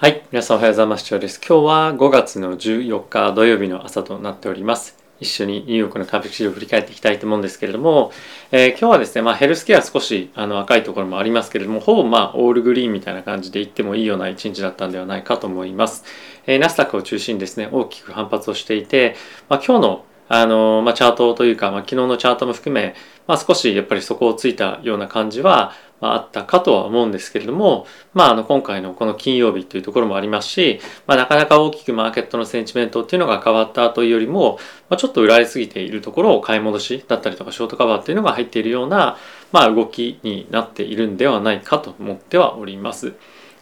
はい、皆さんおはようございます。長です。今日は5月の14日土曜日の朝となっております。一緒にニューヨークの株式市場を振り返っていきたいと思うんですけれども、えー今日はですね、まあ、ヘルスケア少しあの赤いところもありますけれども、ほぼまあオールグリーンみたいな感じで言ってもいいような一日だったんではないかと思います。えナスダックを中心にですね、大きく反発をしていて、まあ、今日のあのまあ、チャートというか、まあ、昨日のチャートも含め、まあ、少しやっぱり底をついたような感じは、まあ、あったかとは思うんですけれども、まあ、あの今回のこの金曜日というところもありますし、まあ、なかなか大きくマーケットのセンチメントっていうのが変わったというよりも、まあ、ちょっと売られすぎているところを買い戻しだったりとかショートカバーっていうのが入っているような、まあ、動きになっているんではないかと思ってはおります。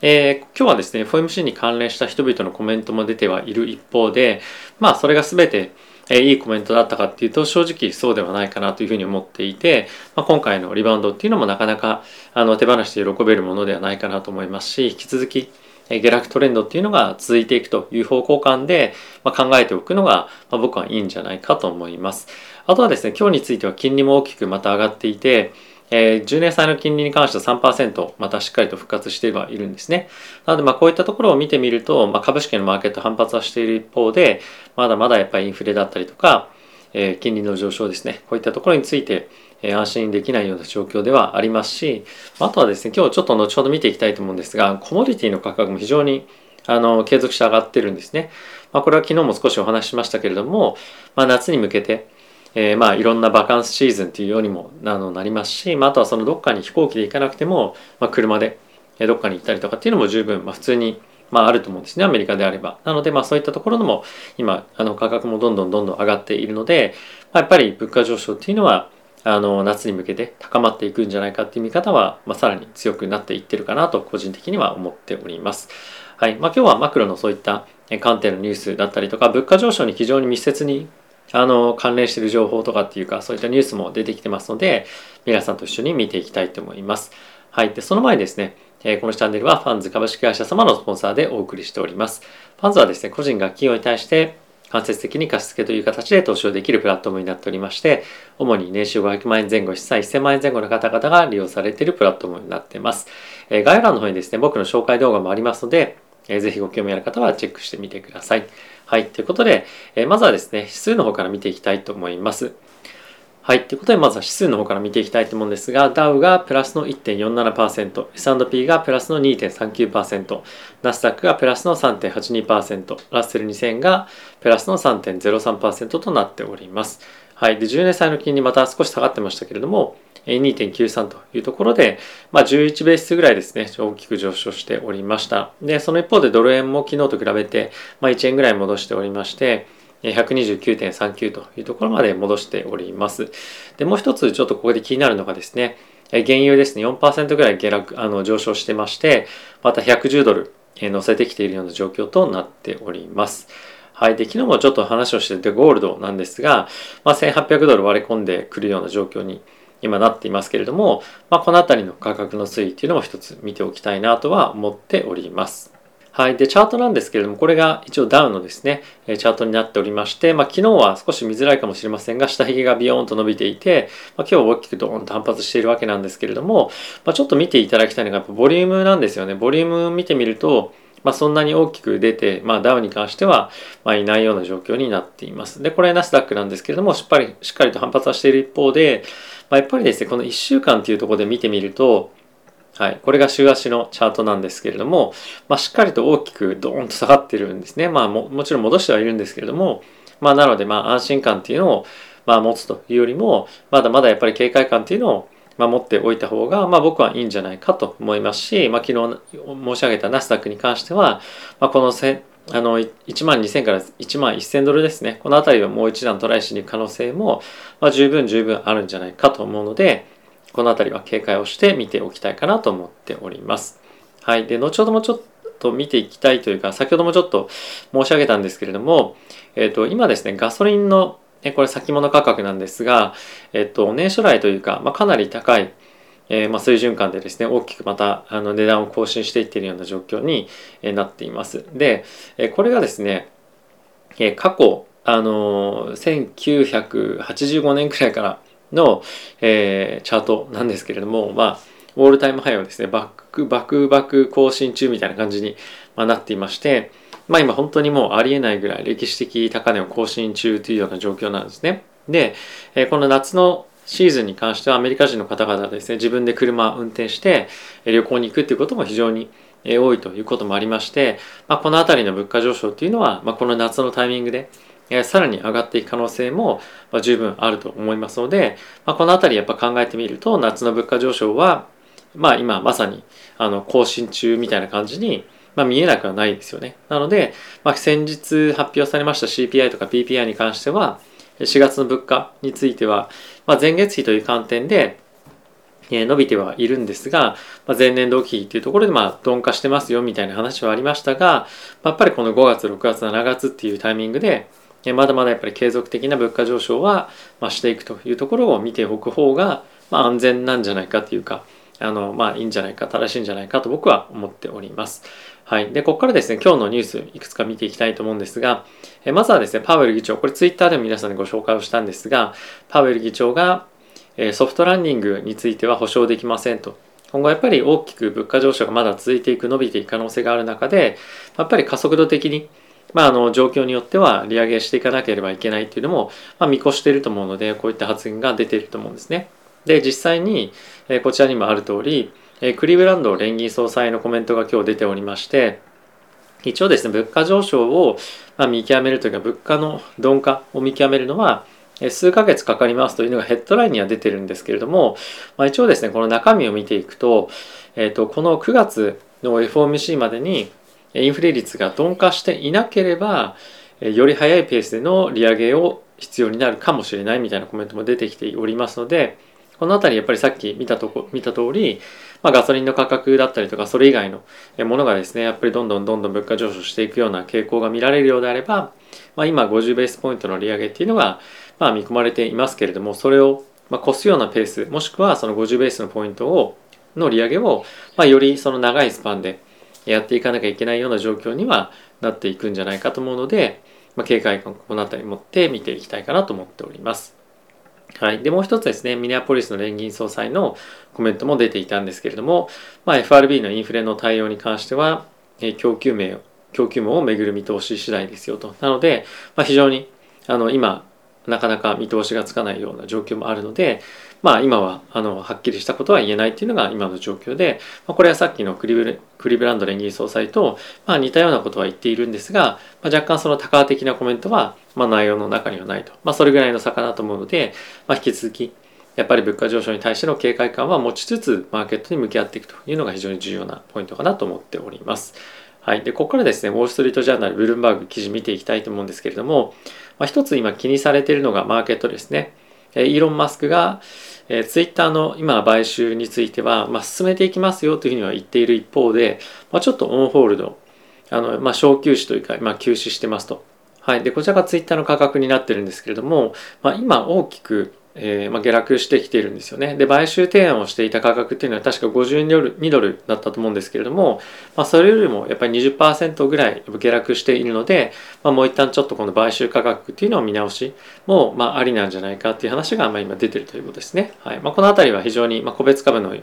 えー今日はですね FOMC に関連した人々のコメントも出てはいる一方でまあそれが全て、えいいコメントだったかっていうと正直そうではないかなというふうに思っていて、まあ、今回のリバウンドっていうのもなかなかあの手放して喜べるものではないかなと思いますし引き続き下落トレンドっていうのが続いていくという方向感で、ま、考えておくのが、ま、僕はいいんじゃないかと思います。あとはですね、今日については金利も大きくまた上がっていて、えー10年債の金利に関しては3%またしっかりと復活してはいるんですね。なのでまあこういったところを見てみると、まあ、株式のマーケット反発はしている一方で、まだまだやっぱりインフレだったりとか、えー金利の上昇ですね、こういったところについて、えー安心できないような状況ではありますし、あとはですね、今日ちょっと後ほど見ていきたいと思うんですが、コモディティの価格も非常にあの継続して上がってるんですね。まあ、これは昨日も少しお話ししましたけれども、まあ、夏に向けて、えーまあいろんなバカンスシーズンというようにもあのなりますし、まあ、あとはそのどっかに飛行機で行かなくても、まあ、車でどっかに行ったりとかっていうのも十分、まあ、普通に、まあ、あると思うんですねアメリカであれば。なのでまあそういったところのも今あの価格もどんどんどんどん上がっているので、まあ、やっぱり物価上昇っていうのはあの夏に向けて高まっていくんじゃないかっていう見方は、まあ、さらに強くなっていってるかなと個人的には思っております。はいまあ、今日はマクロのそういった観点のニュースだったりとか物価上昇に非常に密接にあの関連している情報とかっていうかそういったニュースも出てきてますので皆さんと一緒に見ていきたいと思います。はい。で、その前にですね、えこのチャンネルはファンズ株式会社様のスポンサーでお送りしております。ファンズはですね、個人が企業に対して間接的に貸付という形で投資をできるプラットフォームになっておりまして、主に年収500万円前後、資産1000万円前後の方々が利用されているプラットフォームになっています。え概要欄の方にですね、僕の紹介動画もありますので、えーぜひご興味ある方はチェックしてみてください。はい。ということで、えーまずはですね、指数の方から見ていきたいと思います。はい。ということで、まずは指数の方から見ていきたいと思うんですが、ダウがプラスの1.47%、S&P がプラスの2.39%、ナスダックがプラスの3.82%、ラッセル2000がプラスの3.03%となっております。はい。で、10年債の金利また少し下がってましたけれども、2.93というところで、まあ、11ベースぐらいですね、大きく上昇しておりました。で、その一方でドル円も昨日と比べて、まあ、1円ぐらい戻しておりまして、129.39というところまで戻しております。で、もう一つちょっとここで気になるのがですね、原油ですね、4%ぐらい下落、あの上昇してまして、また110ドル、乗せてきているような状況となっております。はい。で、昨日もちょっと話をしてて、ゴールドなんですが、まあ、1800ドル割れ込んでくるような状況に今なっていますけれども、まあ、この辺りの価格の推移っていうのも一つ見ておきたいなとは思っております。はい。で、チャートなんですけれども、これが一応ダウンのですね、チャートになっておりまして、まあ、昨日は少し見づらいかもしれませんが、下髭がビヨーンと伸びていて、まあ、今日大きくドーンと反発しているわけなんですけれども、まあ、ちょっと見ていただきたいのが、やっぱボリュームなんですよね。ボリューム見てみると、まあ、そんなに大きく出て、まあ、ダウに関しては、まあ、いないような状況になっています。で、これナスダックなんですけれども、しっかり、しっかりと反発はしている一方で、まあ、やっぱりですね、この1週間というところで見てみると、はい、これが週足のチャートなんですけれども、まあ、しっかりと大きくドーンと下がってるんですね。まあも、もちろん戻してはいるんですけれども、まあ、なので、まあ、安心感っていうのを、まあ、持つというよりも、まだまだやっぱり警戒感っていうのを、まあ、持っておいた方が、まあ、僕はいいんじゃないかと思いますし、まあ、昨日申し上げたナスダックに関しては、まあ、このせあの1万2000から1万1000ドルですね。この辺りをもう一段トライしに行く可能性も、まあ、十分十分あるんじゃないかと思うので、この辺りは警戒をして見ておきたいかなと思っております。はい。で、後ほどもちょっと見ていきたいというか、先ほどもちょっと申し上げたんですけれども、えっ、と、今ですね、ガソリンの、えこれ先物価格なんですが、えっ、と、年初来というか、まあ、かなり高い、えーまあ、水準感でですね、大きくまたあの値段を更新していっているような状況にえなっています。で、えこれがですね、え過去、あの1985年くらいからの、えーチャートなんですけれども、まあ、オールタイムハイをですね、バックバックバック更新中みたいな感じになっていまして、まあ今本当にもうありえないぐらい歴史的高値を更新中というような状況なんですね。で、この夏のシーズンに関してはアメリカ人の方々ですね、自分で車を運転して旅行に行くっていうことも非常に多いということもありまして、まあ、この辺りの物価上昇っていうのは、まあ、この夏のタイミングでさらに上がっていく可能性も十分あると思いますので、まあ、この辺りやっぱ考えてみると夏の物価上昇はまあ今まさにあの更新中みたいな感じにまあ、見えなくはないですよね。なので、まあ、先日発表されました CPI とか PPI に関しては4月の物価については、まあ、前月比という観点でえ伸びてはいるんですが、まあ、前年同期比というところでまあ鈍化してますよみたいな話はありましたが、やっぱりこの5月、6月、7月っていうタイミングで、まだまだやっぱり継続的な物価上昇はましていくというところを見ておく方がま安全なんじゃないかというか、あのまあいいんじゃないか、正しいんじゃないかと僕は思っております。はい。で、ここからですね、今日のニュースいくつか見ていきたいと思うんですが、えまずはですね、パウエル議長、これツイッターでも皆さんにご紹介をしたんですが、パウエル議長がえソフトランニングについては保証できませんと。今後やっぱり大きく物価上昇がまだ続いていく、伸びていく可能性がある中で、やっぱり加速度的に、まあ、あの状況によっては利上げしていかなければいけないっていうのも、まあ、見越していると思うので、こういった発言が出ていると思うんですね。で、実際に、えこちらにもある通り、えクリーブランド連銀総裁のコメントが今日出ておりまして、一応ですね、物価上昇をま見極めるというか、物価の鈍化を見極めるのは、数ヶ月かかりますというのがヘッドラインには出てるんですけれども、まあ、一応ですね、この中身を見ていくと、えっ、ー、と、この9月の FOMC までにインフレ率が鈍化していなければ、より早いペースでの利上げを必要になるかもしれないみたいなコメントも出てきておりますので、このあたりやっぱりさっき見たとこ、見た通り、まあ、ガソリンの価格だったりとか、それ以外のものがですね、やっぱりどんどんどんどん物価上昇していくような傾向が見られるようであれば、まあ、今50ベースポイントの利上げっていうのが、まあ、見込まれていますけれども、それをまあ越すようなペース、もしくはその50ベースのポイントを、の利上げを、まあ、よりその長いスパンでやっていかなきゃいけないような状況にはなっていくんじゃないかと思うので、まあ、警戒感この辺り持って見ていきたいかなと思っております。はい。で、もう一つですね、ミネアポリスの連銀総裁のコメントも出ていたんですけれども、まあ、FRB のインフレの対応に関しては、え供給面、供給網をめぐる見通し次第ですよと。なので、まあ、非常に、あの、今、なかなか見通しがつかないような状況もあるので、まあ今はあのはっきりしたことは言えないっていうのが今の状況で、まあ、これはさっきのクリブクリブランド連銀総裁と、まあ、似たようなことは言っているんですが、まあ、若干その高的なコメントは、まあ、内容の中にはないと、まあ、それぐらいの差かなと思うので、まあ、引き続きやっぱり物価上昇に対しての警戒感は持ちつつマーケットに向き合っていくというのが非常に重要なポイントかなと思っております。はい。で、ここからですね、ウォール・ストリート・ジャーナル、ブルームバーグ記事見ていきたいと思うんですけれども、まあ、一つ今気にされているのがマーケットですね。イーロン・マスクが、えー、ツイッターの今買収については、まあ、進めていきますよというふうには言っている一方で、まあ、ちょっとオンホールド、あの、まあ、小休止というか、まあ、休止してますと。はい。で、こちらがツイッターの価格になってるんですけれども、まあ、今大きくえー、まあ、下落してきているんですよね。で、買収提案をしていた価格っていうのは確か52ドル ,2 ドルだったと思うんですけれども、まあ、それよりもやっぱり20%ぐらい下落しているので、まあ、もう一旦ちょっとこの買収価格っていうのを見直しも、まあ、ありなんじゃないかっていう話が、まあ、今出てるということですね。はい。ま、このあたりは非常に、ま、個別株の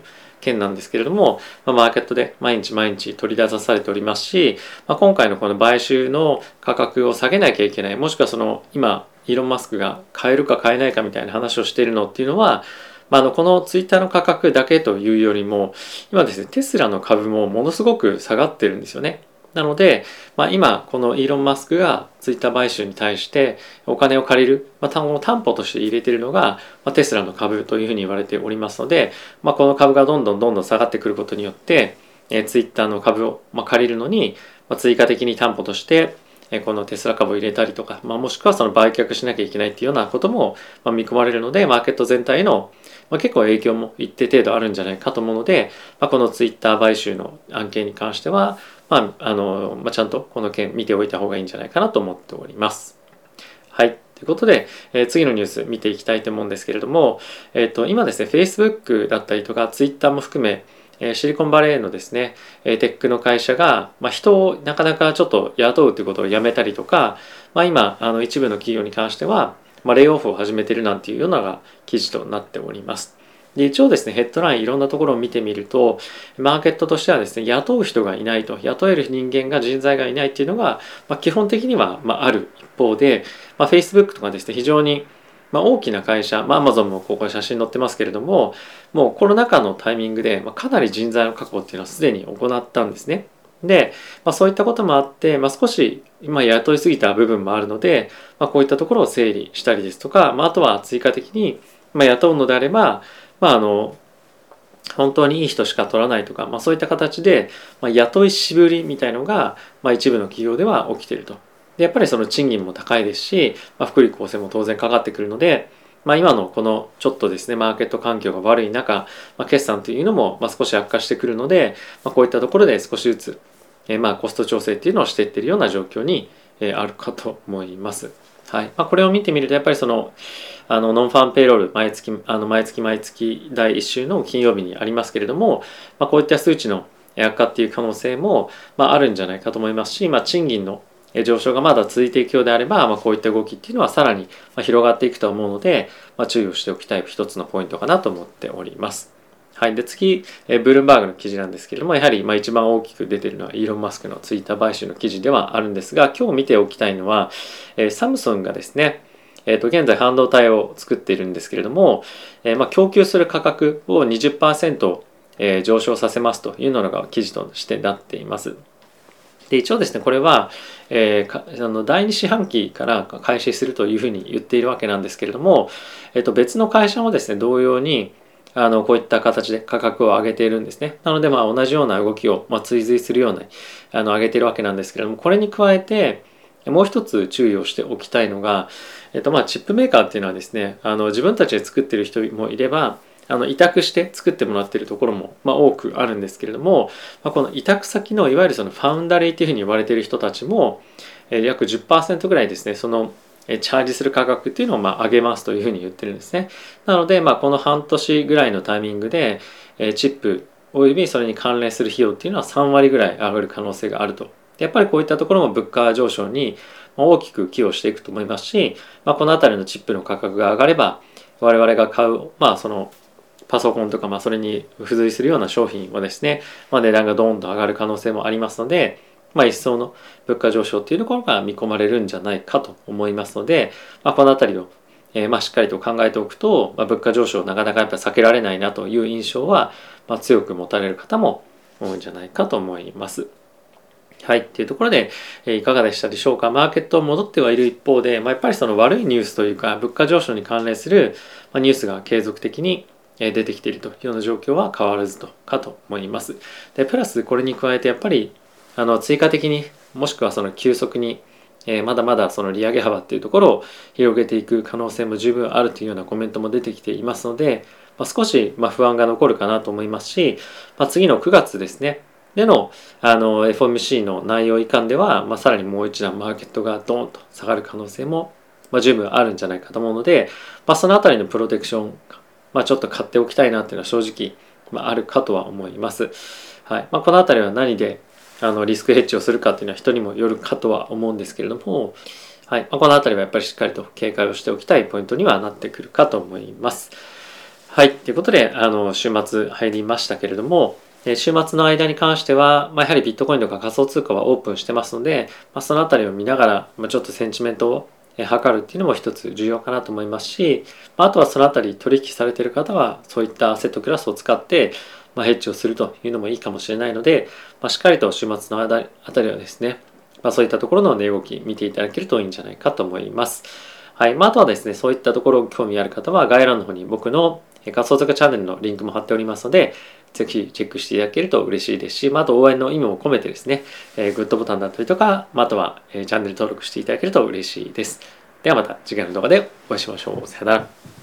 件なんですけれども、ま、マーケットで毎日毎日取り出されておりますし、まあ、今回のこの買収の価格を下げなきゃいけない、もしくはその今イーロン・マスクが買えるか買えないかみたいな話をしているのっていうのは、まあ、あのこのツイッターの価格だけというよりも今ですねテスラの株もものすごく下がってるんですよね。なので、まあ、今このイーロン・マスクがツイッター買収に対してお金を借りる、まあ、単語の担保として入れているのが、まあ、テスラの株というふうに言われておりますので、まあ、この株がどんどんどんどん下がってくることによって、えー、ツイッターの株を、まあ、借りるのに、まあ、追加的に担保としてこのテスラ株を入れたりとか、まあ、もしくはその売却しなきゃいけないっていうようなことも見込まれるので、マーケット全体の結構影響も一定程度あるんじゃないかと思うので、まあ、このツイッター買収の案件に関しては、まああのまあ、ちゃんとこの件見ておいた方がいいんじゃないかなと思っております。はい。ということで、えー、次のニュース見ていきたいと思うんですけれども、えっ、ー、と、今ですね、Facebook だったりとか Twitter も含め、えシリコンバレーのですね、えテックの会社が、まあ、人をなかなかちょっと雇うということをやめたりとか、まあ、今、あの一部の企業に関しては、まあ、レイオフを始めてるなんていうような記事となっております。で一応ですねヘッドラインいろんなところを見てみるとマーケットとしてはですね雇う人がいないと雇える人間が人材がいないっていうのが、まあ、基本的には、まあ、ある一方で、まあ、Facebook とかですね非常にまあ、大きな会社、まあ、Amazon もここに写真載ってますけれどももうコロナ禍のタイミングで、まあ、かなり人材の確保っていうのはすでに行ったんですね。で、まあ、そういったこともあって、まあ、少し今雇いすぎた部分もあるので、まあ、こういったところを整理したりですとか、まあ、あとは追加的に、まあ、雇うのであれば、まあ、あの本当にいい人しか取らないとか、まあ、そういった形で、まあ、雇いしぶりみたいのが、まあ、一部の企業では起きてると。でやっぱりその賃金も高いですし、まあ、福利厚生も当然かかってくるので、まあ、今のこのちょっとですねマーケット環境が悪い中、まあ、決算というのもまあ少し悪化してくるので、まあ、こういったところで少しずつ、えー、まあコスト調整っていうのをしていってるような状況に、あるかと思います。はいまあ、これを見てみるとやっぱりそのあのノンファンペイロール毎月あの毎月毎月第1週の金曜日にありますけれども、まあ、こういった数値の悪化っていう可能性も、まあ、あるんじゃないかと思いますし、まあ、賃金の上昇がまだ続いていくようであれば、まあ、こういった動きっていうのはさらに広がっていくと思うので、まあ、注意をしておきたい一つのポイントかなと思っております。はい、で次、えブルームバーグの記事なんですけれどもやはりまあ一番大きく出てるのはイーロン・マスクのツイッター買収の記事ではあるんですが今日見ておきたいのは、えサムソンがですねえー、と現在半導体を作っているんですけれども、え、まあ供給する価格を20%、え、上昇させますというのが記事としてなっています。で一応ですねこれは、えー、あの第2四半期から開始するというふうに言っているわけなんですけれども、えー、と別の会社もですね同様にあのこういった形で価格を上げているんですね。なのでまあ同じような動きを、まあ、追随するようなあの上げているわけなんですけれどもこれに加えてもう一つ注意をしておきたいのが、えっと、まあチップメーカーっていうのはですねあの自分たちで作ってる人もいればあの委託して作ってもらってるところも、まあ、多くあるんですけれども、まあ、この委託先のいわゆるそのファウンダリーっていうふうに言われている人たちも、えー、約10%ぐらいですねそのチャージする価格っていうのをまあ上げますというふうに言ってるんですね。なので、まあ、この半年ぐらいのタイミングで、チップおよびそれに関連する費用っていうのは3割ぐらい上がる可能性があると。やっぱりこういったところも物価上昇に大きく寄与していくと思いますし、まあ、この辺りのチップの価格が上がれば我々が買う、まあ、そのパソコンとか、まあ、それに付随するような商品はですね、まあ、値段がどんどん上がる可能性もありますので、まあ、一層の物価上昇っていうところが見込まれるんじゃないかと思いますので、まあ、この辺りを、えー、まあしっかりと考えておくと、まあ、物価上昇なかなかやっぱ避けられないなという印象は、まあ、強く持たれる方も多いんじゃないかと思います。はい。っていうところで、えいかがでしたでしょうか？マーケット戻ってはいる一方で、まあ、やっぱりその悪いニュースというか、物価上昇に関連するまあニュースが継続的に出てきているというような状況は変わらずとかと思います。で、プラスこれに加えてやっぱりあの追加的にもしくはその急速にえー、まだまだその利上げ幅っていうところを広げていく可能性も十分あるというようなコメントも出てきていますので、まあ、少しま不安が残るかなと思いますし、まあ、次の9月ですねでのあの FOMC の内容以下では、まあ、さらにもう一段マーケットがドーンと下がる可能性も、ま十分あるんじゃないかと思うので、まあ、そのあたりのプロテクションまあ、ちょっと買っておきたいなっていうのは正直、まあ、あるかとは思います。はいまあ、この辺りは何であのリスクヘッジをするかっていうのは人にもよるかとは思うんですけれども、はいまあ、この辺りはやっぱりしっかりと警戒をしておきたいポイントにはなってくるかと思います。はい。ということで、あの、週末入りましたけれども、週末の間に関しては、まあ、やはりビットコインとか仮想通貨はオープンしてますので、まあ、そのあたりを見ながら、まあ、ちょっとセンチメントを測るっていうのも一つ重要かなと思いますし、まあとはそのあたり取引されている方はそういったアセットクラスを使って、まあ、ヘッジをするというのもいいかもしれないので、まあ、しっかりと週末のあたりはですね、まあ、そういったところの値動き見ていただけるといいんじゃないかと思います。はい。まあ、あとはですね、そういったところ興味ある方は概要欄の方に僕の仮想通貨チャンネルのリンクも貼っておりますので、ぜひチェックしていただけると嬉しいですし、まあ、あと応援の意味も込めてですね、えー、グッドボタンだったりとか、まあ、あとは、えー、チャンネル登録していただけると嬉しいです。ではまた次回の動画でお会いしましょう。さよなら。